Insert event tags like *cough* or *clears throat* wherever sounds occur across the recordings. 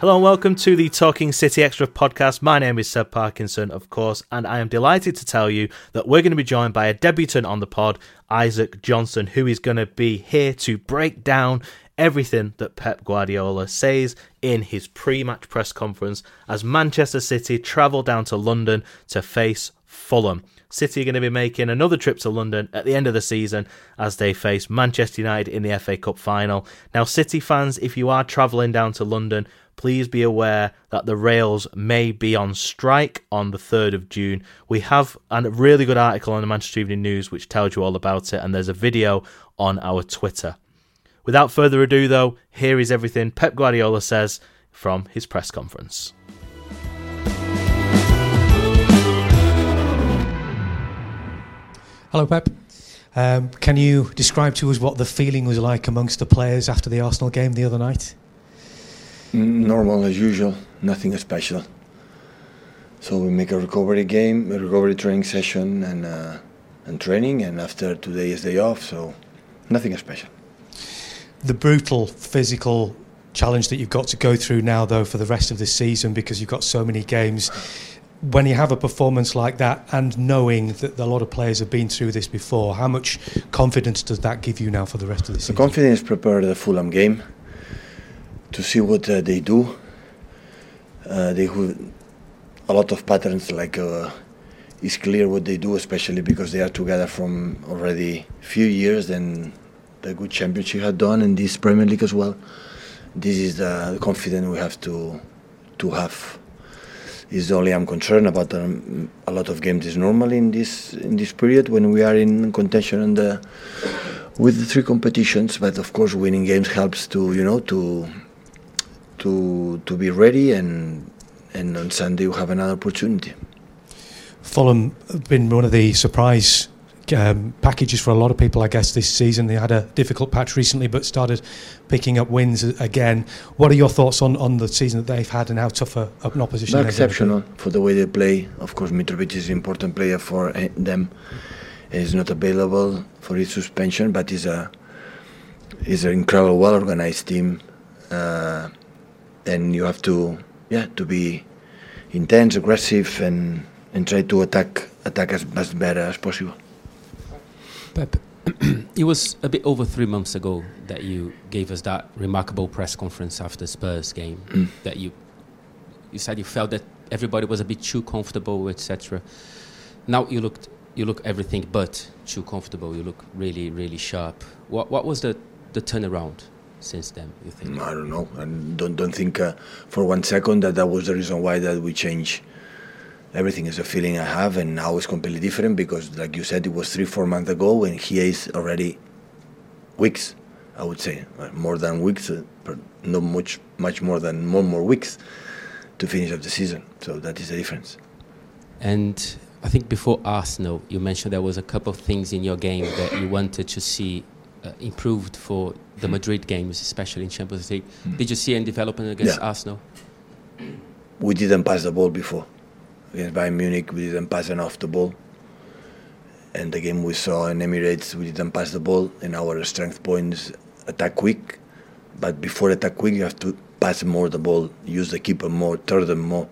Hello and welcome to the Talking City Extra podcast. My name is Seb Parkinson, of course, and I am delighted to tell you that we're going to be joined by a debutant on the pod, Isaac Johnson, who is going to be here to break down everything that Pep Guardiola says in his pre match press conference as Manchester City travel down to London to face Fulham. City are going to be making another trip to London at the end of the season as they face Manchester United in the FA Cup final. Now, City fans, if you are travelling down to London, please be aware that the rails may be on strike on the 3rd of June. We have a really good article on the Manchester Evening News which tells you all about it, and there's a video on our Twitter. Without further ado, though, here is everything Pep Guardiola says from his press conference. Hello, Pep. Um, can you describe to us what the feeling was like amongst the players after the Arsenal game the other night? Normal as usual, nothing special. So we make a recovery game, a recovery training session, and uh, and training, and after today is day off, so nothing special. The brutal physical challenge that you've got to go through now, though, for the rest of the season because you've got so many games. When you have a performance like that, and knowing that a lot of players have been through this before, how much confidence does that give you now for the rest of the season? The confidence prepared the Fulham game to see what uh, they do. Uh, they have a lot of patterns, like uh, it's clear what they do, especially because they are together from already few years and the good championship had done in this Premier League as well. This is the confidence we have to to have. Is only I'm concerned about um, a lot of games is normally in this in this period when we are in contention and the with the three competitions, but of course winning games helps to you know to to to be ready and and on Sunday we have another opportunity. Fulham have been one of the surprise um, packages for a lot of people, I guess, this season. They had a difficult patch recently, but started picking up wins again. What are your thoughts on, on the season that they've had and how tough a, an opposition they're gonna exceptional for the way they play. Of course, Mitrovic is an important player for eh, them. He's not available for his suspension, but he's a he's an incredible, well organized team, uh, and you have to yeah to be intense, aggressive, and and try to attack attack as, as better as possible. Pep, *clears throat* it was a bit over three months ago that you gave us that remarkable press conference after Spurs game. Mm. That you you said you felt that everybody was a bit too comfortable, etc. Now you looked you look everything but too comfortable. You look really really sharp. What what was the the turnaround since then? You think? I don't know. I don't don't think uh, for one second that that was the reason why that we changed. Everything is a feeling I have, and now it's completely different because, like you said, it was three four months ago, and here is already weeks. I would say uh, more than weeks, uh, but not much much more than more more weeks to finish up the season. So that is the difference. And I think before Arsenal, you mentioned there was a couple of things in your game that you wanted to see uh, improved for the Hmm. Madrid games, especially in Champions League. Did you see any development against Yeah. Arsenal? We didn't pass the ball before. Against Bayern Munich, we didn't pass enough the ball. And the game we saw in Emirates, we didn't pass the ball. And our strength points attack quick. But before attack quick, you have to pass more the ball, use the keeper more, turn them more.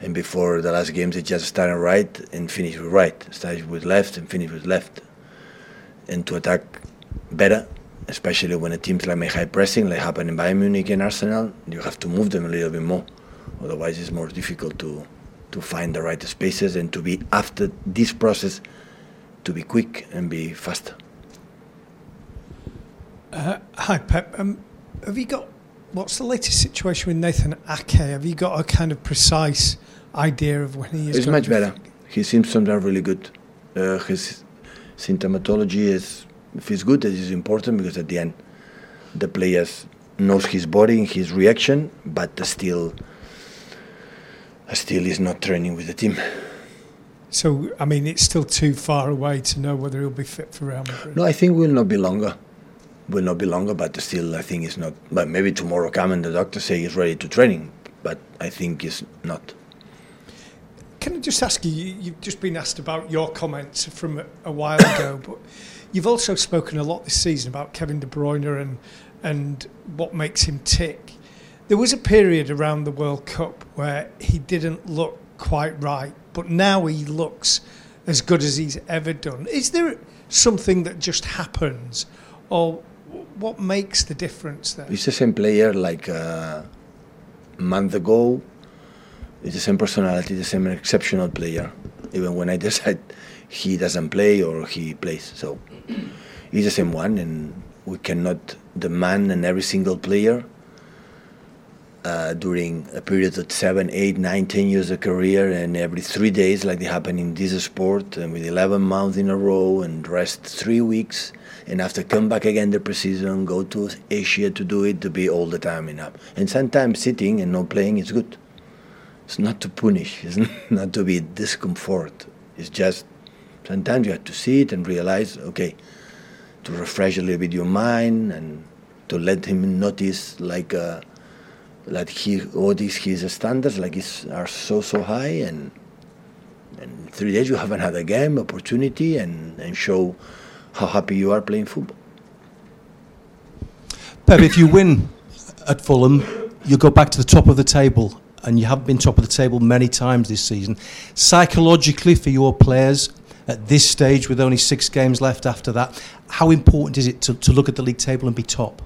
And before the last games, they just started right and finished with right. Started with left and finished with left. And to attack better, especially when a teams like high pressing, like happened in Bayern Munich and Arsenal, you have to move them a little bit more. Otherwise, it's more difficult to to find the right spaces and to be after this process, to be quick and be faster. Uh, hi, Pep. Um, have you got what's the latest situation with Nathan Ake? Have you got a kind of precise idea of when he is? It's much to be better. His symptoms are really good. Uh, his symptomatology is if it's good, it is important because at the end, the players knows his body and his reaction, but still, still is not training with the team. So, I mean, it's still too far away to know whether he'll be fit for Real Madrid. No, I think will not be longer. Will not be longer, but still, I think it's not. But maybe tomorrow come and the doctor say he's ready to training, but I think it's not. Can I just ask you? you- You've just been asked about your comments from a, a while *coughs* ago, but you've also spoken a lot this season about Kevin De Bruyne and and what makes him tick. There was a period around the World Cup where he didn't look quite right, but now he looks as good as he's ever done. Is there something that just happens, or what makes the difference there? He's the same player like uh, a month ago. It's the same personality, the same exceptional player. Even when I *laughs* decide he doesn't play or he plays, so he's the same one, and we cannot demand on every single player uh, during a period of seven, eight, nine, ten years of career, and every three days, like they happen in this sport, and with 11 months in a row, and rest three weeks, and after come back again the preseason, go to Asia to do it, to be all the time in enough. And sometimes sitting and not playing is good. It's not to punish, *laughs* it's not to be discomfort. It's just sometimes you have to sit and realize, okay, to refresh a little bit your mind and to let him notice like uh, like he all these his standards like is are so so high and and three days you haven't had a game opportunity and and show how happy you are playing football. Pep, if you win at Fulham, you go back to the top of the table, and you have been top of the table many times this season. Psychologically, for your players at this stage, with only six games left after that, how important is it to, to look at the league table and be top?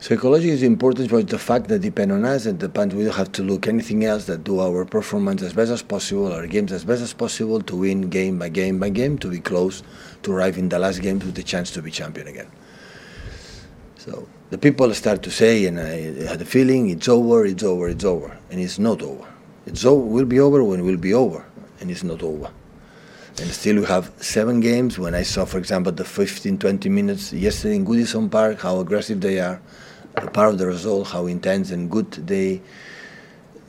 Psychology is important for the fact that depend on us and depend we don't have to look anything else that do our performance as best as possible, our games as best as possible to win game by game by game, to be close, to arrive in the last game with the chance to be champion again. So the people start to say, and I had a feeling it's over, it's over, it's over, and it's not over. It's over, will be over when it will be over, and it's not over. And still we have seven games. When I saw, for example, the 15, 20 minutes yesterday in Goodison Park, how aggressive they are, a part of the result, how intense and good they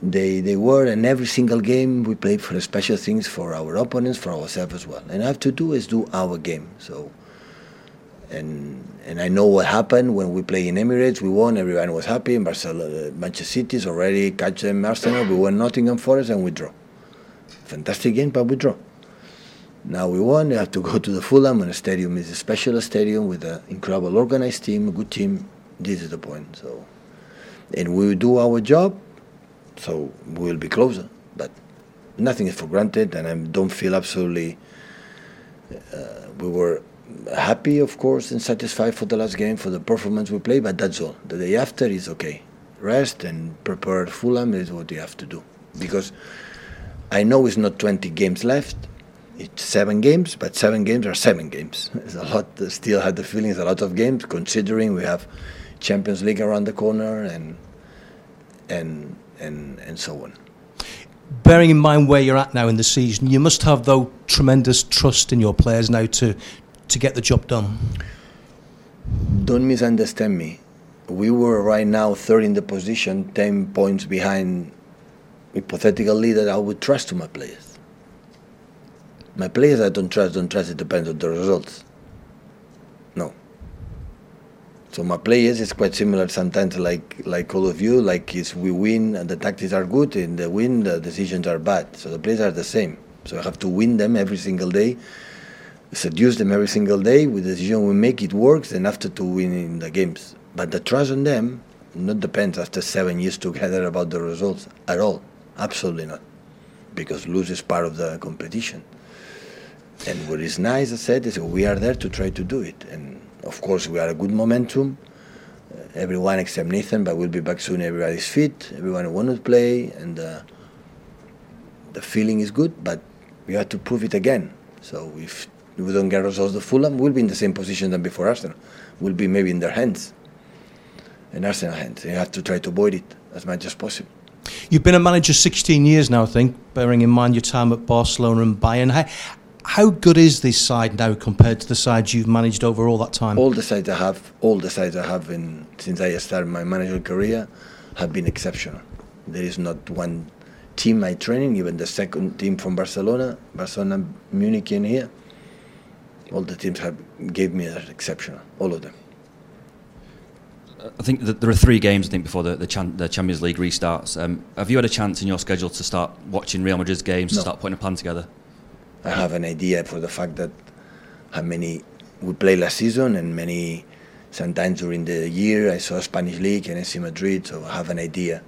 they they were. And every single game we played for special things for our opponents, for ourselves as well. And I have to do is do our game. So. And and I know what happened when we play in Emirates. We won. Everyone was happy. In Barcelona, Manchester City's already catch them. Arsenal. We won Nottingham Forest and we draw. Fantastic game, but we draw. Now we won. We have to go to the Fulham, and the stadium is a special stadium with an incredible organized team, a good team. This is the point. So, and we do our job, so we will be closer. But nothing is for granted, and I don't feel absolutely. Uh, we were happy, of course, and satisfied for the last game for the performance we played, but that's all. The day after is okay. Rest and prepare Fulham is what you have to do because I know it's not 20 games left it's seven games, but seven games are seven games. *laughs* It's a lot. Still had the feeling it's a lot of games, considering we have Champions League around the corner and and and and so on. Bearing in mind where you're at now in the season, you must have though tremendous trust in your players now to to get the job done. Don't misunderstand me. We were right now third in the position, ten points behind hypothetical leader. I would trust to my players. My players I don't trust, don't trust. It depends on the results. No. So my players is quite similar sometimes, like like all of you. Like is we win and the tactics are good, and the win the decisions are bad. So the players are the same. So I have to win them every single day, seduce them every single day with the decision we make. It works, and after to win in the games. But the trust on them not depends after seven years together about the results at all. Absolutely not, because lose is part of the competition. And what is nice, I said, is we are there to try to do it. And of course, we are a good momentum. Uh, everyone except Nathan, but we'll be back soon. Everybody's fit. Everyone want to play, and uh, the feeling is good. But we have to prove it again. So if we don't get results the Fulham, we'll be in the same position than before Arsenal. We'll be maybe in their hands, in Arsenal hands. You have to try to avoid it as much as possible. You've been a manager 16 years now, I think, bearing in mind your time at Barcelona and Bayern. How, how good is this side now compared to the sides you've managed over all that time? All the sides I have, all the sides I have in, since I started my managerial career, have been exceptional. There is not one team I training, even the second team from Barcelona, Barcelona, Munich, and here. All the teams have gave me an exceptional, all of them. I think that there are three games. I think before the the, Chan- the Champions League restarts. Um, have you had a chance in your schedule to start watching Real Madrid's games, No. to start putting a plan together? I have an idea for the fact that how many we played last season and many sometimes during the year I saw Spanish league and AC Madrid, so I have an idea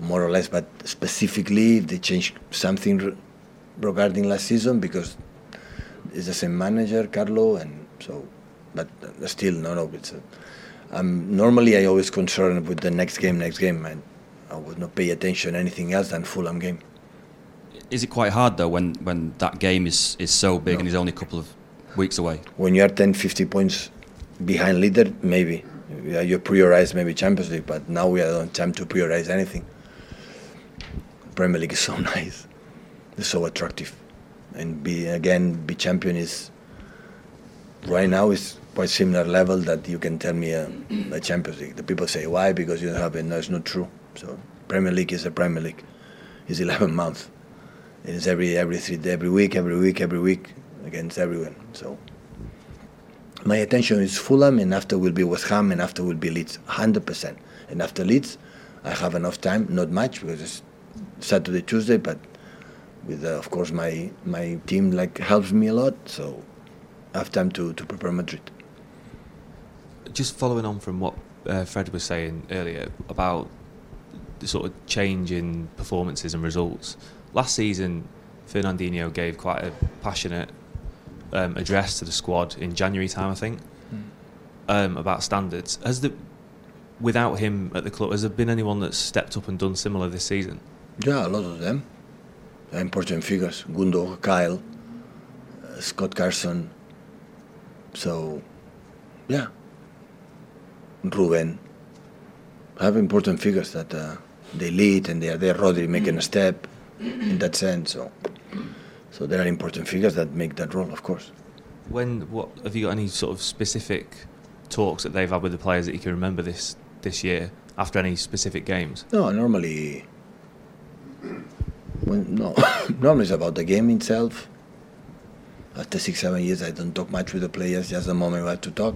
more or less. But specifically, if they change something re- regarding last season because it's the same manager, Carlo, and so. But still, no, no. It's. Normally, I always concerned with the next game, next game, and I would not pay attention anything else than Fulham game. Is it quite hard though when, when that game is, is so big No. and is only a couple of weeks away? when you are 10, 50 points behind leader, maybe Yeah, you prioritize maybe Champions League, but now we don't have time to prioritize anything. Premier League is so *laughs* nice, it's so attractive, and be again be champion is right now is quite similar level that you can tell me a, a Champions League. The people say why because you don't have it. No, it's not true. So Premier League is a Premier League. It's 11 months. It is every every three every week, every week, every week against everyone. So my attention is Fulham, and after will be West Ham, and after will be Leeds, hundred percent. And after Leeds, I have enough time, not much because it's Saturday, Tuesday, but with uh, of course my my team like helps me a lot, so I have time to to prepare Madrid. Just following on from what uh, Fred was saying earlier about the sort of change in performances and results. Last season, Fernandinho gave quite a passionate um, address to the squad in January time, I think, um, about standards. Has the without him at the club, has there been anyone that's stepped up and done similar this season? Yeah, a lot of them. They're important figures. Gundo, Kyle, uh, Scott Carson. So, yeah. Ruben. Have important figures that uh, they lead and they are there. Rodri making a step in that sense. So, so there are important figures that make that role, of course. When what have you got any sort of specific talks that they've had with the players that you can remember this this year after any specific games? No, normally, when, no, *coughs* normally it's about the game itself. After six, seven years, I don't talk much with the players. Just the moment we have to talk.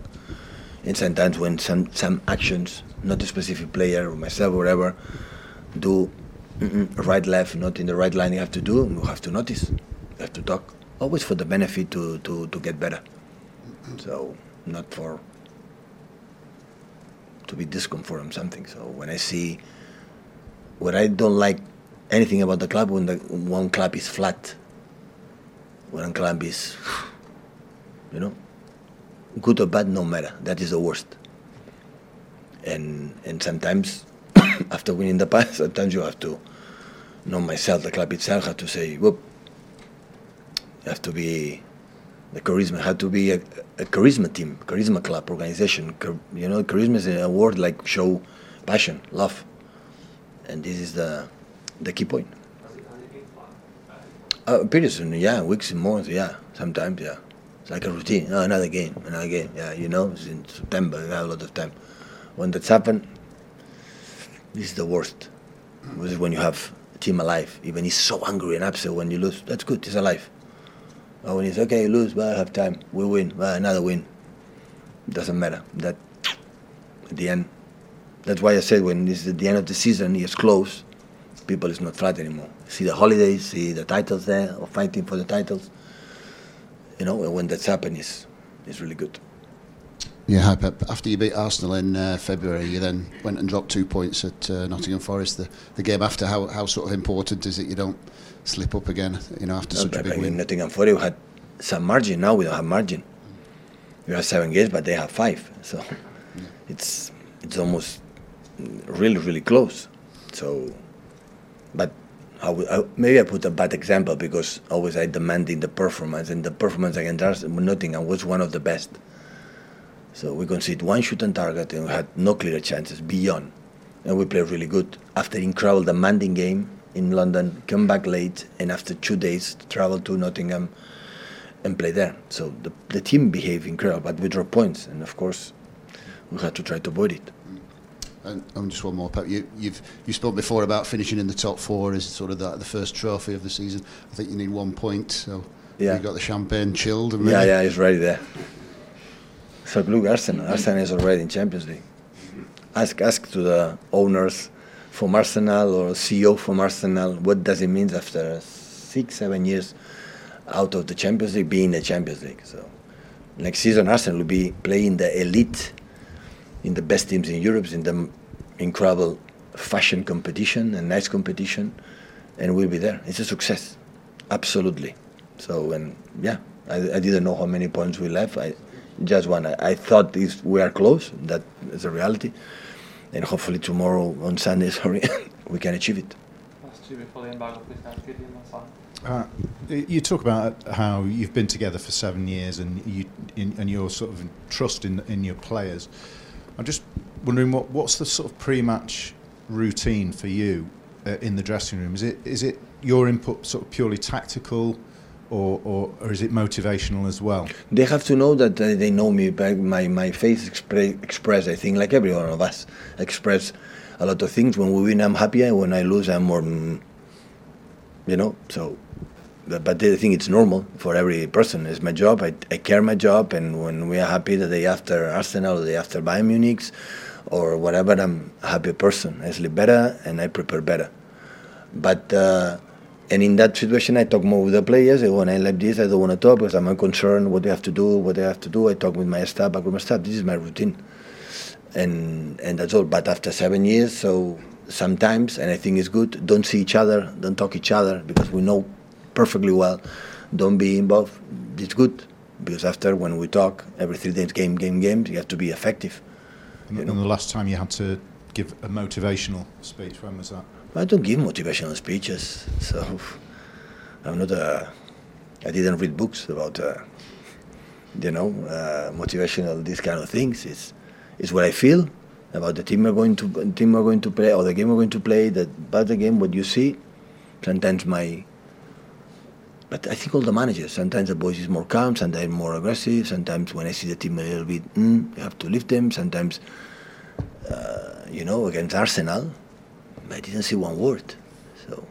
And sometimes when some some actions, not a specific player or myself or whatever, do right, left, not in the right line, you have to do. You have to notice. You have to talk. Always for the benefit to to, to get better. So not for to be discomfort something. So when I see what I don't like anything about the club when the one club is flat, one club is, you know, good or bad, no matter. That is the worst. And and sometimes *laughs* after winning the past, sometimes you have to know myself, the club itself, have to say, whoop. You have to be the charisma had to be a, a charisma team, charisma club organization. Char- You know, charisma is a word like show passion, love, and this is the the key point. Uh, pretty soon, yeah, weeks and months, yeah, sometimes, yeah. It's like a routine. Oh, another game, another game, yeah. You know, it's in September, you have a lot of time. When that's happened, this is the worst. This is when you have a team alive. Even he's so angry and upset when you lose. That's good. He's alive. Or when it's okay, lose, but I have time, we win, well, another win. It Doesn't matter. That at the end, that's why I said when it's at the end of the season, it's close. People is not flat anymore. See the holidays, see the titles there, or fighting for the titles. You know, when that's happened, it's, it's really good. Yeah, Pep. After you beat Arsenal in uh, February, you then went and dropped two points at uh, Nottingham Forest. The, the game after, how, how sort of important is it you don't slip up again? You know, after No, such a big win. Nottingham Forest we had some margin. Now we don't have margin. We have seven games, but they have five. So it's it's almost really really close. So, but I would, I, maybe I put a bad example because always I demanding the performance, and the performance against Arsenal, Nottingham was one of the best. So we conceded one shot on target and we had no clear chances beyond. And we played really good. After incredible demanding game in London, come back late, and after two days travel to Nottingham and play there. So the, the team behaved incredible, but we dropped points, and of course we had to try to avoid it. And, and just one more, Pep. You, you've you spoke before about finishing in the top four as sort of the, the first trophy of the season. I think you need one point, so Yeah. you got the champagne chilled. And Yeah, yeah, it's ready there. So look, Arsenal. Arsenal is already in Champions League. Ask, ask to the owners from Arsenal or CEO from Arsenal what does it mean after six, seven years out of the Champions League being in the Champions League. So next season, Arsenal will be playing the elite in the best teams in Europe, in the incredible fashion competition and nice competition, and we'll be there. It's a success, absolutely. So and yeah, I, I didn't know how many points we left. I just one. I, I thought this, we are close. That is a reality, and hopefully tomorrow on Sunday, *laughs* sorry, we can achieve it. Last two before the embargo, please, now, Gideon, that's fine. Uh, you talk about how you've been together for seven years and you in, and your sort of trust in in your players. I'm just wondering what what's the sort of pre-match routine for you uh, in the dressing room? Is it is it your input sort of purely tactical, or or, or is it motivational as well? They have to know that uh, they know me. My my face expre- express. I think like every one of us express a lot of things. When we win, I'm happier. When I lose, I'm more. You know. So, but, but I think it's normal for every person. It's my job. I, I care my job, and when we are happy the day after Arsenal, the day after Bayern Munich, or whatever, I'm a happy person. I sleep better and I prepare better. But uh, and in that situation, I talk more with the players. And When I left this, I don't want to talk because I'm concerned what they have to do, what they have to do. I talk with my staff, back with my staff. This is my routine, and and that's all. But after seven years, so sometimes, and I think it's good. Don't see each other, don't talk each other because we know perfectly well. Don't be involved. It's good because after when we talk every three days, game, game, game, you have to be effective. And, and the last time you had to give a motivational speech, when was that? I don't give motivational speeches, so I'm not a. I didn't read books about, uh, you know, uh, motivational these kind of things. It's it's what I feel about the team we're going to team we're going to play or the game we're going to play. That about the game, what you see. Sometimes my. But I think all the managers. Sometimes the boys is more calm. Sometimes more aggressive. Sometimes when I see the team a little bit, mm, you have to lift them. Sometimes, uh, you know, against Arsenal. I didn't see one word. So,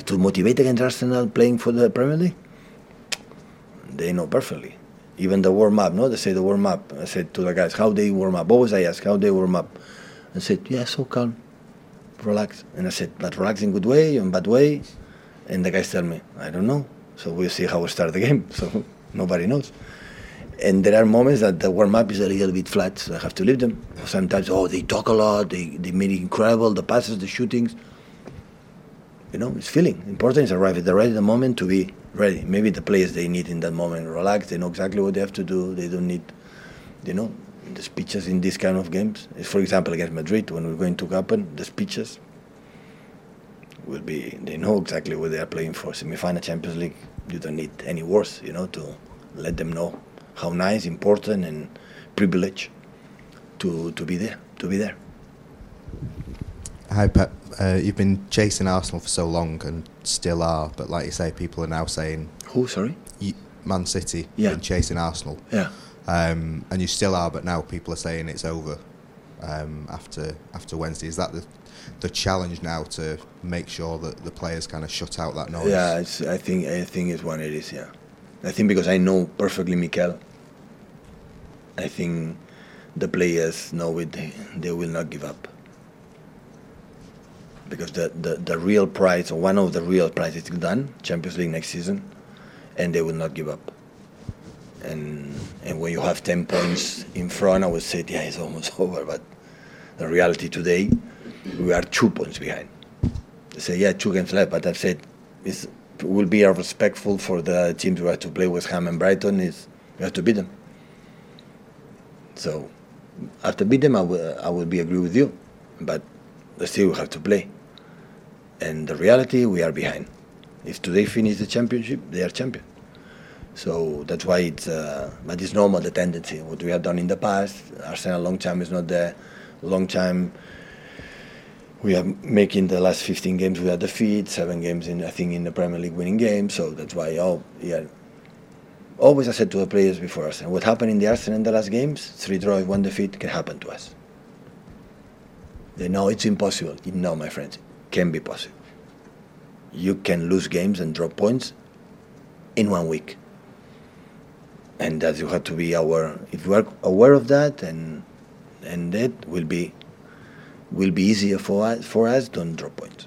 to motivate against Arsenal playing for the Premier League. They know perfectly. Even the warm up, no, they say the warm up. I said to the guys, how they warm up. Always I ask how they warm up. I said, yeah, so calm, relax. And I said, but relax in good way, in bad way. And the guys tell me, I don't know. So we'll see how we start the *laughs* game. So nobody knows. And there are moments that the warm up is a little bit flat, so I have to leave them. Sometimes, oh, they talk a lot, they, they make it incredible, the passes, the shootings. You know, it's feeling. Important is arrive at the right moment to be ready. Maybe the players they need in that moment relax, they know exactly what they have to do, they don't need, you know, the speeches in these kind of games. For example, against Madrid, when we're going to happen, the speeches will be, they know exactly what they are playing for. Semi-final Champions League, you don't need any words, you know, to let them know how nice, important, and privilege to, to be there, to be there. Hi Pep, uh, you've been chasing Arsenal for so long and still are, but like you say, people are now saying Who, sorry? you, Man City Yeah. been chasing Arsenal. Yeah. Um, and you still are, but now people are saying it's over um, after after Wednesday. Is that the the challenge now to make sure that the players kind of shut out that noise? Yeah, it's, I think I think it's what it is. Yeah, I think because I know perfectly Mikel. I think the players know it. They, they will not give up because the, the, the real prize or one of the real prizes is done Champions League next season, and they will not give up. And and when you have ten points in front, I would say yeah it's almost *laughs* over. But the reality today, we are two points behind. They say yeah two games left, but I've said it will be respectful for the teams we have to play West Ham and Brighton. Is we have to beat them. So after beat them, I will I will be agree with you, but still we have to play. And the reality, we are behind. If today finish the championship, they are champion. So that's why it's, uh, but it's normal the tendency. What we have done in the past, Arsenal long time is not there. Long time, we are making the last 15 games without defeat, seven games in I think in the Premier League winning games. So that's why, oh yeah. Always I said to the players before Arsenal, what happened in the Arsenal in the last games, three draws, one defeat, can happen to us. They know it's impossible. No, my friends, can be possible. You can lose games and drop points in one week. And that you have to be aware. If you are aware of that, and and that will be will be easier for us for us to drop points.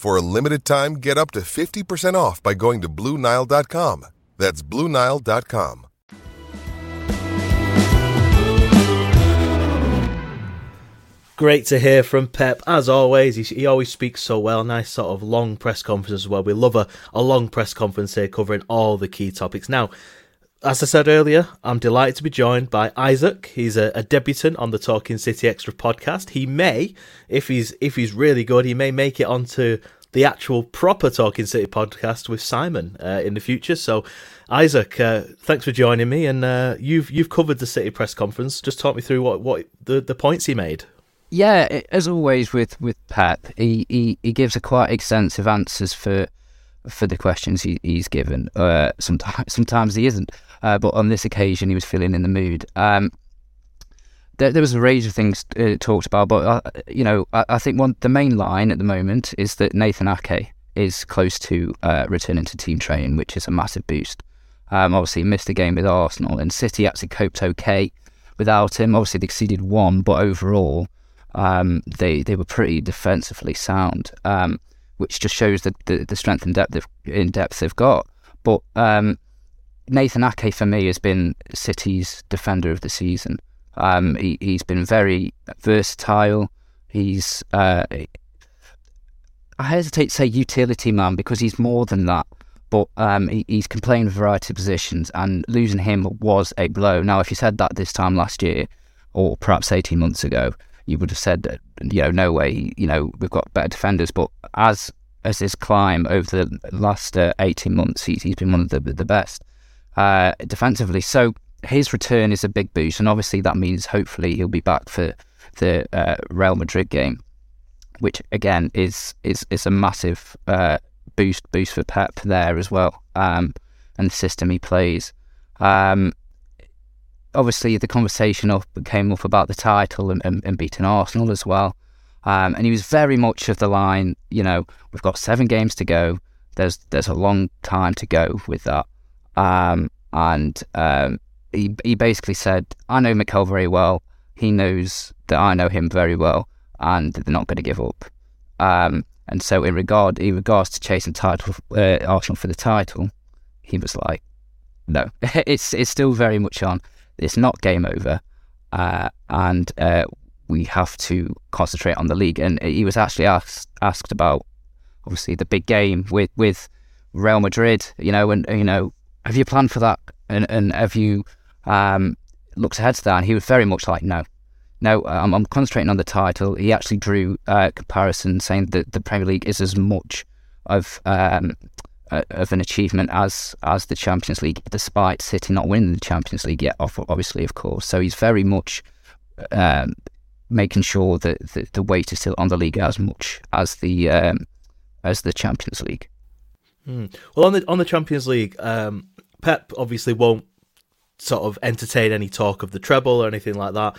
For a limited time, get up to 50% off by going to BlueNile.com. That's BlueNile.com. Great to hear from Pep. As always, he, he, always speaks so well. Nice sort of long press conference as well. We love a, a long press conference here covering all the key topics. Now, as I said earlier, I'm delighted to be joined by Isaac. He's a, a, debutant on the Talking City Extra podcast. He may, if he's if he's really good, he may make it onto the actual proper Talking City podcast with Simon uh, in the future. So, Isaac, uh, thanks for joining me. And uh, you've you've covered the City press conference. Just talk me through what, what the, the points he made. Yeah, as always with with Pep, he, he, he gives a quite extensive answers for for the questions he, he's given. Uh, sometimes sometimes he isn't, uh, but on this occasion he was feeling in the mood. Um, there, there was a range of things uh, talked about, but uh, you know I, I, think one the main line at the moment is that Nathan Ake is close to uh, returning to team training, which is a massive boost. Um, obviously, missed a game with Arsenal, and City actually coped okay without him. Obviously, they exceeded one, but overall um, they they were pretty defensively sound, um, which just shows the, the, the strength and depth in depth they've got. But um, Nathan Ake for me has been City's defender of the season. Um, he, has been very versatile. He's uh, I hesitate to say utility man because he's more than that. But um, he, he's can play in a variety of positions, and losing him was a blow. Now, if you said that this time last year, or perhaps eighteen months ago, you would have said that you know no way you know we've got better defenders but as as his climb over the last uh, 18 months he's, he's been one of the the best uh, defensively so his return is a big boost and obviously that means hopefully he'll be back for the uh, Real Madrid game which again is is is a massive uh, boost boost for Pep there as well um, and the system he plays. Um, obviously, the conversation up came up about the title and, and, and beating Arsenal as well. Um, and he was very much of the line, you know, we've got seven games to go. There's there's a long time to go with that. Um, and um, he he basically said, I know Mikel very well. He knows that I know him very well, and they're not going to give up. Um, and so, in regard in regards to chasing title, uh, Arsenal for the title, he was like, no, *laughs* it's it's still very much on. It's not game over, uh, and uh, we have to concentrate on the league. And he was actually asked asked about obviously the big game with with Real Madrid. You know, and you know, have you planned for that? And and have you um, looked ahead to that? And he was very much like, no, no, I'm, I'm concentrating on the title. He actually drew a comparison saying that the Premier League is as much of um, of an achievement as as the Champions League, despite City not winning the Champions League yet, obviously, of course. So he's very much um, making sure that the, the, weight is still on the league as much as the um, as the Champions League. Hmm. Well, on the on the Champions League, um, Pep obviously won't sort of entertain any talk of the treble or anything like that.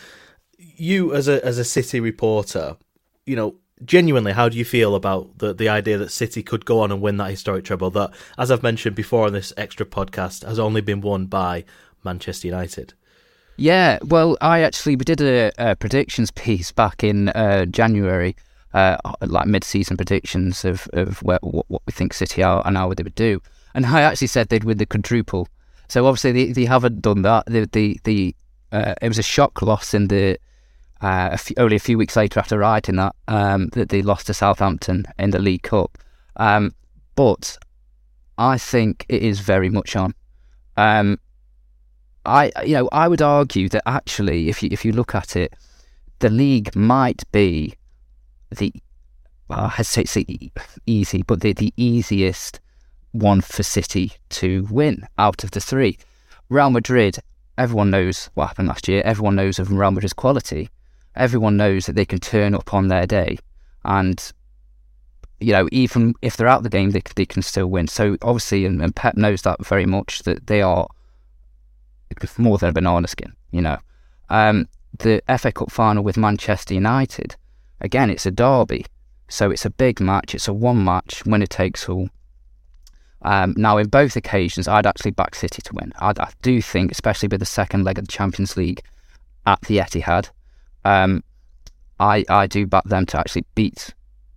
You, as a as a City reporter, you know, genuinely, how do you feel about the the idea that City could go on and win that historic treble that, as I've mentioned before on this extra podcast, has only been won by Manchester United? Yeah, well, I actually we did a, a predictions piece back in uh, January, uh, like mid-season predictions of of where, what, what we think City are and how they would do, and I actually said they'd win the quadruple. So obviously they, they haven't done that. The the, the uh, it was a shock loss in the uh, a few, only a few weeks later after writing that um, that they lost to Southampton in the League Cup. Um, but I think it is very much on. Um, I you know I would argue that actually if you if you look at it, the league might be the well, I hesitate to say easy, but the, the easiest one for City to win out of the three. Real Madrid, everyone knows what happened last year. Everyone knows of Real Madrid's quality. Everyone knows that they can turn up on their day, and you know even if they're out of the game, they they can still win. So obviously, and, and Pep knows that very much that they are more than a banana skin. You know, um, the FA Cup final with Manchester United. Again, it's a derby, so it's a big match. It's a one match, winner takes all. Um, now, in both occasions, I'd actually back City to win. I'd, I do think, especially with the second leg of the Champions League at the Etihad, um, I I do back them to actually beat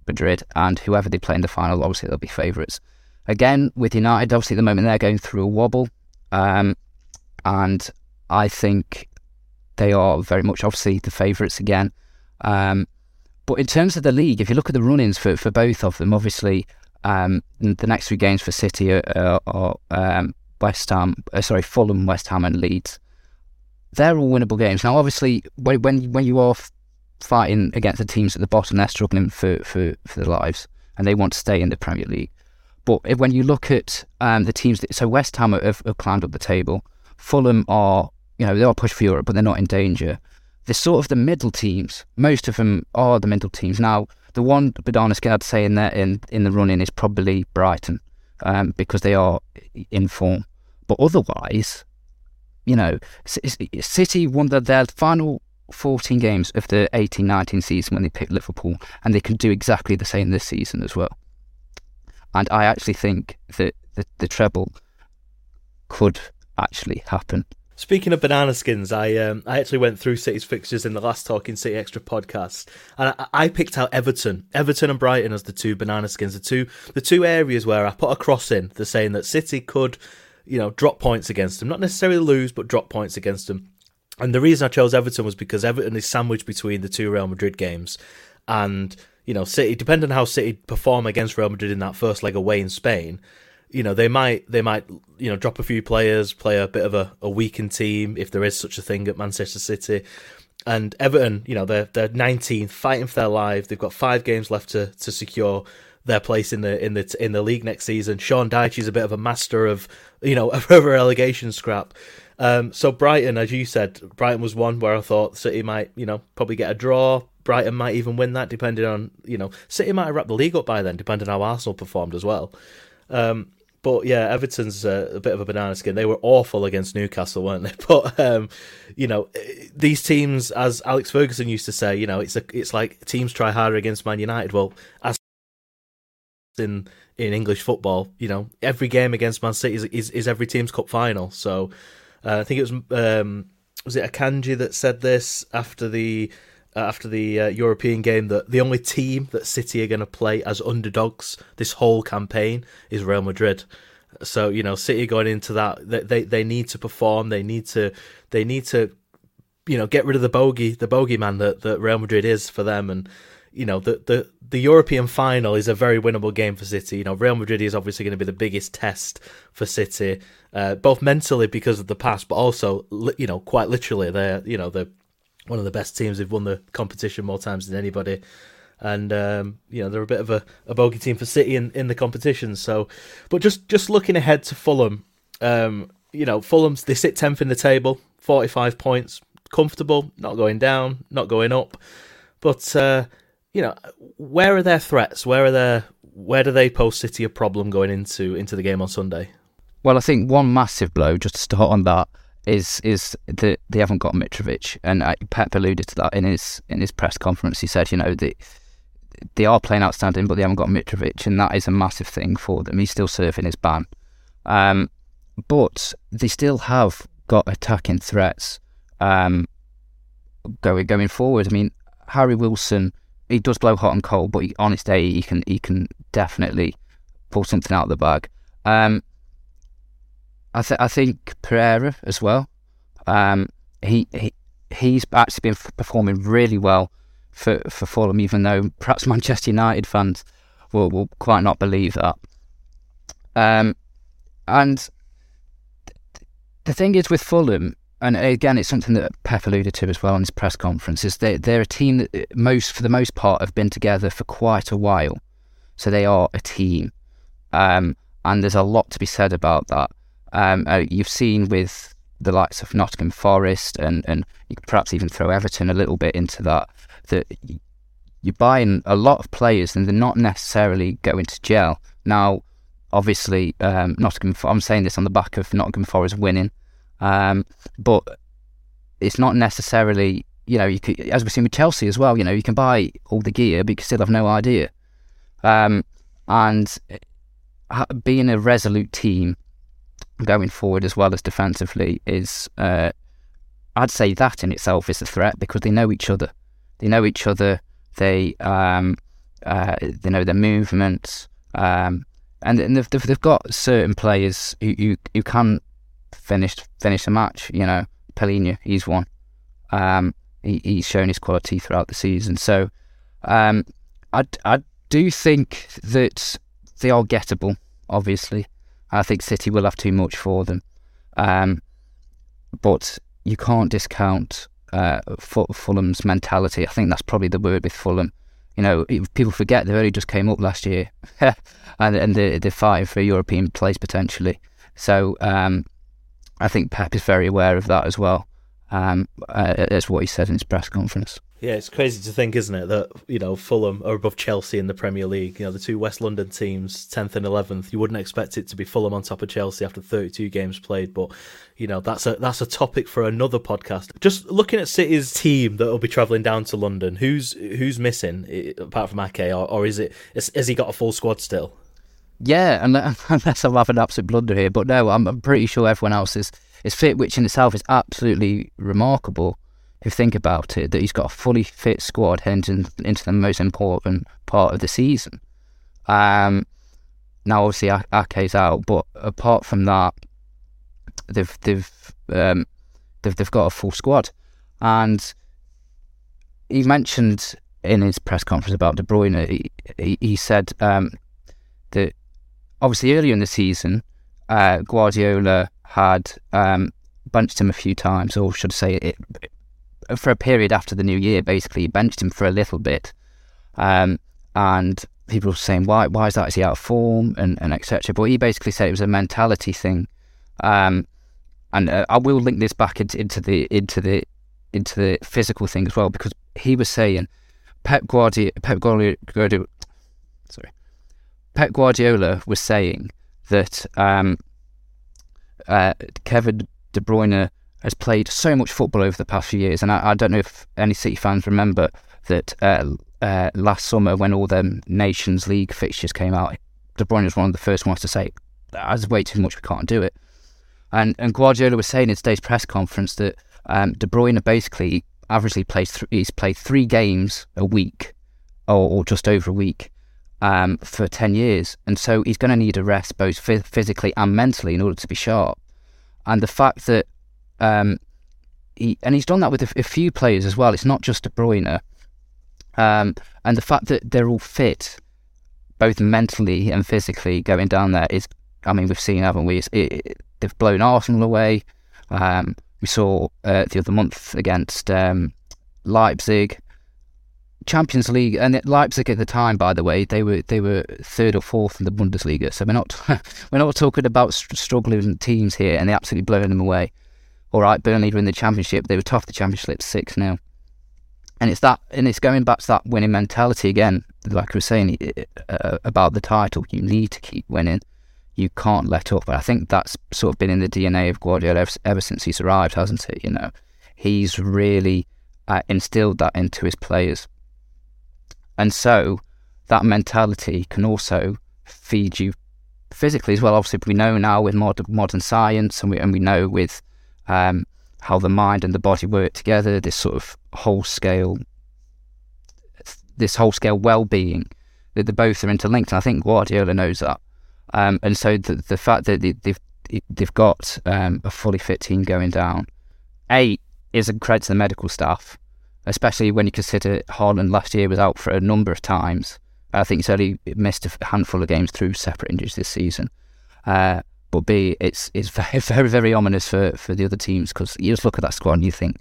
Madrid and whoever they play in the final. Obviously, they'll be favourites. Again, with United, obviously at the moment they're going through a wobble, um, and I think they are very much obviously the favourites again. Um, but in terms of the league, if you look at the run-ins for, for both of them, obviously um, the next three games for City are, are um, West Ham, uh, sorry, Fulham, West Ham, and Leeds. They're all winnable games. Now, obviously, when when, when you are fighting against the teams at the bottom, they're struggling for, for, for their lives and they want to stay in the Premier League. But if, when you look at um, the teams, that, so West Ham have, have climbed up the table. Fulham are, you know, they are pushed for Europe, but they're not in danger. They're sort of the middle teams. Most of them are the middle teams. Now, the one Badana I'd say in there in, in the running is probably Brighton um, because they are in form. But otherwise, you know, City won their, their final 14 games of the 18 19 season when they picked Liverpool, and they can do exactly the same this season as well. And I actually think that the, the treble could actually happen. Speaking of banana skins, I um, I actually went through City's fixtures in the last Talking City Extra podcast, and I, I, picked out Everton, Everton and Brighton as the two banana skins, the two the two areas where I put a cross in, the saying that City could, you know, drop points against them, not necessarily lose, but drop points against them. And the reason I chose Everton was because Everton is sandwiched between the two Real Madrid games, and you know, City, depending on how City perform against Real Madrid in that first leg away in Spain, you know they might they might you know drop a few players, play a bit of a, a weakened team if there is such a thing at Manchester City. And Everton, you know, they're they're 19th, fighting for their life. They've got five games left to, to secure their place in the in the in the league next season. Sean Dyche is a bit of a master of you know *laughs* a relegation scrap. Um, so Brighton, as you said, Brighton was one where I thought City might you know probably get a draw. Brighton might even win that, depending on you know City might have wrapped the league up by then, depending on how Arsenal performed as well. Um, but yeah, Everton's a, bit of a banana skin. They were awful against Newcastle, weren't they? *laughs* But um, you know, these teams, as Alex Ferguson used to say, you know, it's a, it's like teams try harder against Man United. Well, as in in English football, you know, every game against Man City is is, is every team's cup final. So uh, I think it was um, was it Akanji that said this after the after the uh, European game that the only team that City are going to play as underdogs this whole campaign is Real Madrid. So you know, City going into that, they they, they need to perform. They need to they need to you know get rid of the bogey the bogey man that, that Real Madrid is for them and you know the, the the European final is a very winnable game for City. You know Real Madrid is obviously going to be the biggest test for City, uh, both mentally because of the past, but also you know quite literally they're you know they're one of the best teams. They've won the competition more times than anybody, and um, you know they're a bit of a, a bogey team for City in, in the competition. So, but just just looking ahead to Fulham, um, you know Fulham's they sit tenth in the table, forty five points, comfortable, not going down, not going up, but. Uh, you know, where are their threats? Where are their where do they pose City a problem going into into the game on Sunday? Well, I think one massive blow, just to start on that, is is that they haven't got Mitrovic, and uh, Pep alluded to that in his in his press conference. He said, you know, they they are playing outstanding, but they haven't got Mitrovic, and that is a massive thing for them. He's still serving his ban, um, but they still have got attacking threats um, going going forward. I mean, Harry Wilson he does blow hot and cold, but he, on his day he can he can definitely pull something out of the bag. Um, I th- I think Pereira as well. Um, he he he's actually been f- performing really well for for Fulham, even though perhaps *laughs* Manchester United fans will will quite not believe that. Um, and th- the thing is with Fulham, and again, it's something that Pep alluded to as well in his press conference. Is they they're a team that uh, most, for the most part, have been together for quite a while, so they are a team, um, and there's a lot to be said about that. Um, uh, you've seen with the likes of Nottingham Forest, and and you could perhaps even throw Everton a little bit into that. That you're buying a lot of players, and they're not necessarily going to gel. Now, obviously, um, Nottingham. I'm saying this on the back of Nottingham Forest winning. Um, but it's not necessarily, you know, you could, as we've seen with Chelsea as well, you know, you can buy all the gear, but you can still have no idea. Um, and being a resolute team going forward as well as defensively is, uh, I'd say that in itself is a threat because they know each other. They know each other. They um, uh, they know their movements, um, and, and they've, they've got certain players who, who, who can finish finished the match. You know, Palhinha, he's one. Um, he, he's shown his quality throughout the season. So um, I, I do think that they are gettable, obviously. I think City will have too much for them. Um, but you can't discount uh, Fulham's mentality. I think that's probably the word with Fulham. You know, people forget they only just came up last year, *laughs* and, and they're, they're fighting for a European place potentially. So um, I think Pep is very aware of that as well. Um, uh, that's what he said in his press conference. Yeah, it's crazy to think, isn't it, that you know Fulham are above Chelsea in the Premier League. You know, the two West London teams, tenth and eleventh. You wouldn't expect it to be Fulham on top of Chelsea after thirty-two games played, but you know that's a that's a topic for another podcast. Just looking at City's team that will be travelling down to London, who's who's missing apart from Ake, or, or is it has he got a full squad still? Yeah, *laughs* unless I'm having an absolute blunder here, but no, I'm, I'm pretty sure everyone else is, is fit, which in itself is absolutely remarkable you think about it, that he's got a fully fit squad heading into the most important part of the season. Um, now, obviously, Ake's out, but apart from that, they've they've um, they've they've got a full squad, and he mentioned in his press conference about De Bruyne, he, he, he said um, that obviously earlier in the season, uh, Guardiola had um, benched him a few times, or should I say, it, for a period after the new year. Basically, he benched him for a little bit, um, and people were saying, "Why? Why is that? Is he out of form?" and, and etc. But he basically said it was a mentality thing, um, and uh, I will link this back into, into the into the into the physical thing as well because he was saying Pep Guardiola, Pep Guardiola sorry, Pep Guardiola was saying that um, uh, Kevin De Bruyne has played so much football over the past few years, and I, I don't know if any City fans remember that uh, uh, last summer when all the Nations League fixtures came out, De Bruyne was one of the first ones to say, "That's way too much. We can't do it." And and Guardiola was saying in today's press conference that um, De Bruyne basically averagely plays th- he's played three games a week, or, or just over a week, um, for ten years, and so he's going to need a rest both physically and mentally in order to be sharp. And the fact that um, he and he's done that with a, a, few players as well. It's not just De Bruyne, um, and the fact that they're all fit, both mentally and physically, going down there is. I mean, we've seen, haven't we? It, it, they've blown Arsenal away. Um, we saw uh, the other month against um, Leipzig. Champions League and Leipzig at the time, by the way, they were they were third or fourth in the Bundesliga. So we're not *laughs* we're not talking about struggling teams here, and they absolutely blowing them away. All right, Burnley were in the Championship; they were of the Championship six now, and it's that and it's going back to that winning mentality again. Like I was saying uh, about the title, you need to keep winning you can't let up. But I think that's sort of been in the DNA of Guardiola ever, ever since he's arrived, hasn't it? You know, he's really uh, instilled that into his players. And so that mentality can also feed you physically as well. Obviously, we know now with modern, modern science and we, and we know with um, how the mind and the body work together, this sort of whole scale, this whole scale well-being, that the both are interlinked. And I think Guardiola knows that. Um, and so the, the fact that they've they've got um, a fully fit team going down, a is a credit to the medical staff, especially when you consider Haaland last year was out for a number of times. I think he's only missed a handful of games through separate injuries this season. Uh, but B, it's it's *laughs* very very ominous for, for the other teams because you just look at that squad and you think,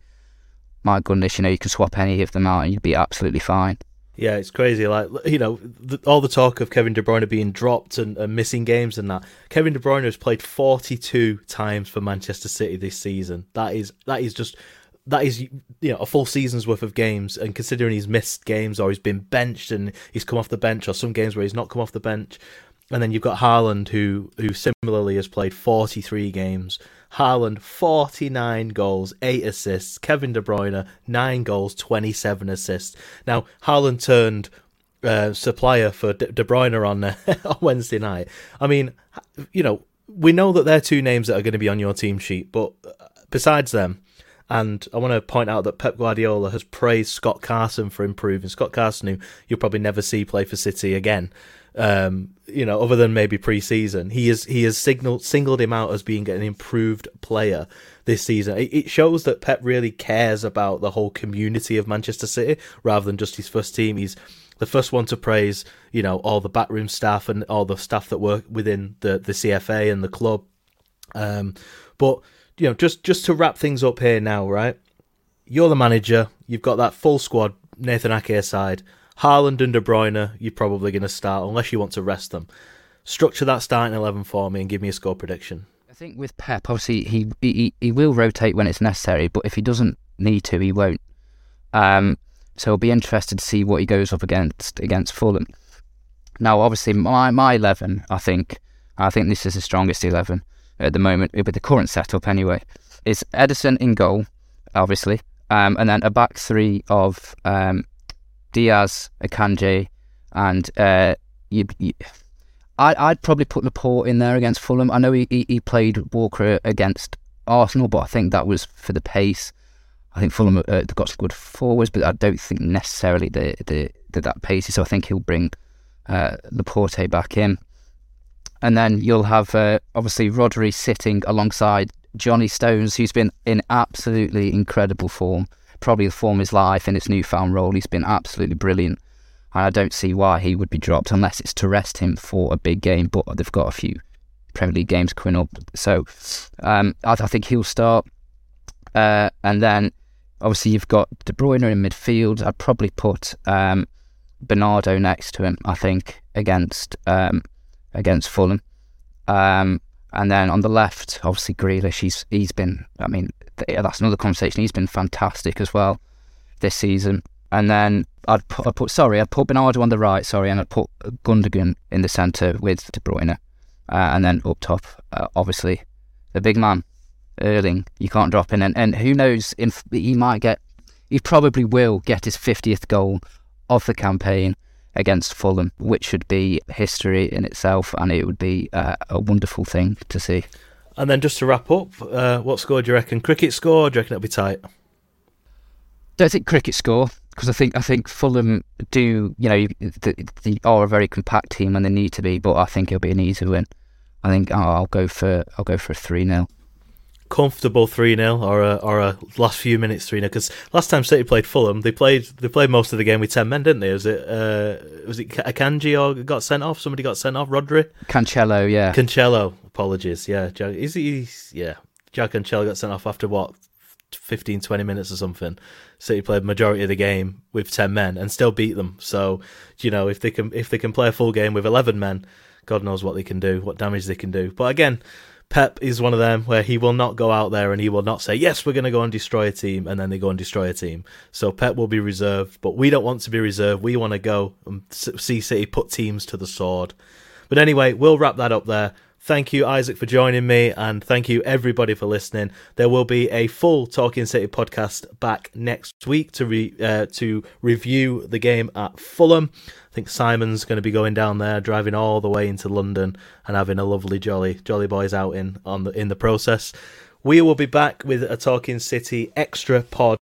my goodness, you know you can swap any of them out and you'd be absolutely fine. Yeah, it's crazy. Like you know, all the talk of Kevin De Bruyne being dropped and, and, missing games and that. Kevin De Bruyne has played forty-two times for Manchester City this season. That is that is just that is you know a full season's worth of games. And considering he's missed games or he's been benched and he's come off the bench, or some games where he's not come off the bench, and then you've got Haaland who who similarly has played forty-three games. Haaland, 49 goals, 8 assists. Kevin De Bruyne, 9 goals, 27 assists. Now, Haaland turned uh, supplier for De, De Bruyne on, uh, *laughs* on Wednesday night. I mean, you know, we know that they're two names that are going to be on your team sheet, but uh, besides them, and I want to point out that Pep Guardiola has praised Scott Carson for improving. Scott Carson, who you'll probably never see play for City again, um, you know, other than maybe pre-season, he is he has signaled singled him out as being an improved player this season. It, it shows that Pep really cares about the whole community of Manchester City rather than just his first team. He's the first one to praise, you know, all the backroom staff and all the staff that work within the the CFA and the club. Um, but you know, just just to wrap things up here now, right? You're the manager. You've got that full squad, Nathan Ake side. Haaland and De Bruyne, you're probably going to start unless you want to rest them. Structure that starting eleven for me and give me a score prediction. I think with Pep, obviously he he he will rotate when it's necessary, but if he doesn't need to, he won't. Um, so I'll be interested to see what he goes up against against Fulham. Now, obviously, my my eleven, I think, I think this is the strongest eleven at the moment with the current setup. Anyway, is Ederson in goal, obviously, um, and then a back three of um, Dias, Akanji, and uh, you, you, I, I'd probably put Laporte in there against Fulham. I know he, he, he, played Walker against Arsenal, but I think that was for the pace. I think Fulham uh, they've got some good forwards, but I don't think necessarily the the, the that pace. So I think he'll bring uh, Laporte back in, and then you'll have uh, obviously Rodri sitting alongside Johnny Stones, who's been in absolutely incredible form probably the form of his life in his newfound role. He's been absolutely brilliant. And I don't see why he would be dropped unless it's to rest him for a big game. But they've got a few Premier League games coming up. So um, I, I, think he'll start. Uh, and then obviously you've got De Bruyne in midfield. I'd probably put um, Bernardo next to him, I think, against um, against Fulham. Um, and then on the left, obviously Grealish, he's he's been, I mean, that's another conversation. He's been fantastic as well this season. And then I'd put, I'd put sorry, I'd put Bernardo on the right, sorry, and I'd put Gundogan in the centre with De Bruyne. uh, and then up top, uh, obviously, the big man, Erling. You can't drop in, and, and who knows if he might get, he probably will get his fiftieth goal of the campaign against Fulham, which should be history in itself, and it would be uh, a wonderful thing to see. And then just to wrap up, uh, what score do you reckon? Cricket score? do you reckon it'll be tight? Don't think cricket score because I think I think Fulham do you know they, they are a very compact team and they need to be, but I think it'll be an easy win. I think oh, I'll go for I'll go for a three 0 comfortable three 0 or a or a last few minutes three 0 because last time City played Fulham, they played they played most of the game with ten men, didn't they? Was it uh, was it Akanji or got sent off? Somebody got sent off. Rodri, Cancelo, yeah, Cancelo. Apologies, yeah, is he? Yeah, Jack Cancelo got sent off after what 15, 20 minutes or something. City played majority of the game with ten men and still beat them. So you know if they can if they can play a full game with eleven men, God knows what they can do, what damage they can do. But again Pep is one of them where he will not go out there and he will not say, Yes, we're going to go and destroy a team, and then they go and destroy a team. So Pep will be reserved, but we don't want to be reserved. We want to go and see City put teams to the sword. But anyway, we'll wrap that up there. Thank you, Isaac, for joining me, and thank you, everybody, for listening. There will be a full Talking City podcast back next week to re, uh, to review the game at Fulham. I think Simon's going to be going down there, driving all the way into London, and having a lovely jolly jolly boys outing on the in the process. We will be back with a Talking City extra pod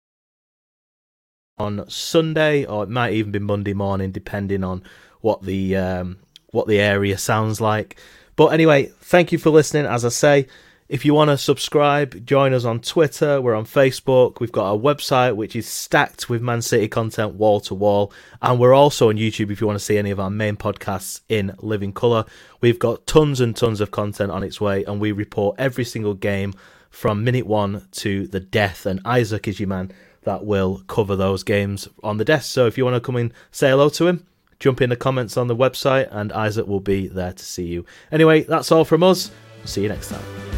on Sunday, or it might even be Monday morning, depending on what the um, what the area sounds like. But anyway, thank you for listening. As I say, if you want to subscribe, join us on Twitter. We're on Facebook. We've got a website which is stacked with Man City content wall to wall. And we're also on YouTube if you want to see any of our main podcasts in living colour. We've got tons and tons of content on its way, and we report every single game from minute one to the death. And Isaac is your man that will cover those games on the desk. So if you want to come and say hello to him, jump in the comments on the website, and Isaac will be there to see you. Anyway, that's all from us. See you next time.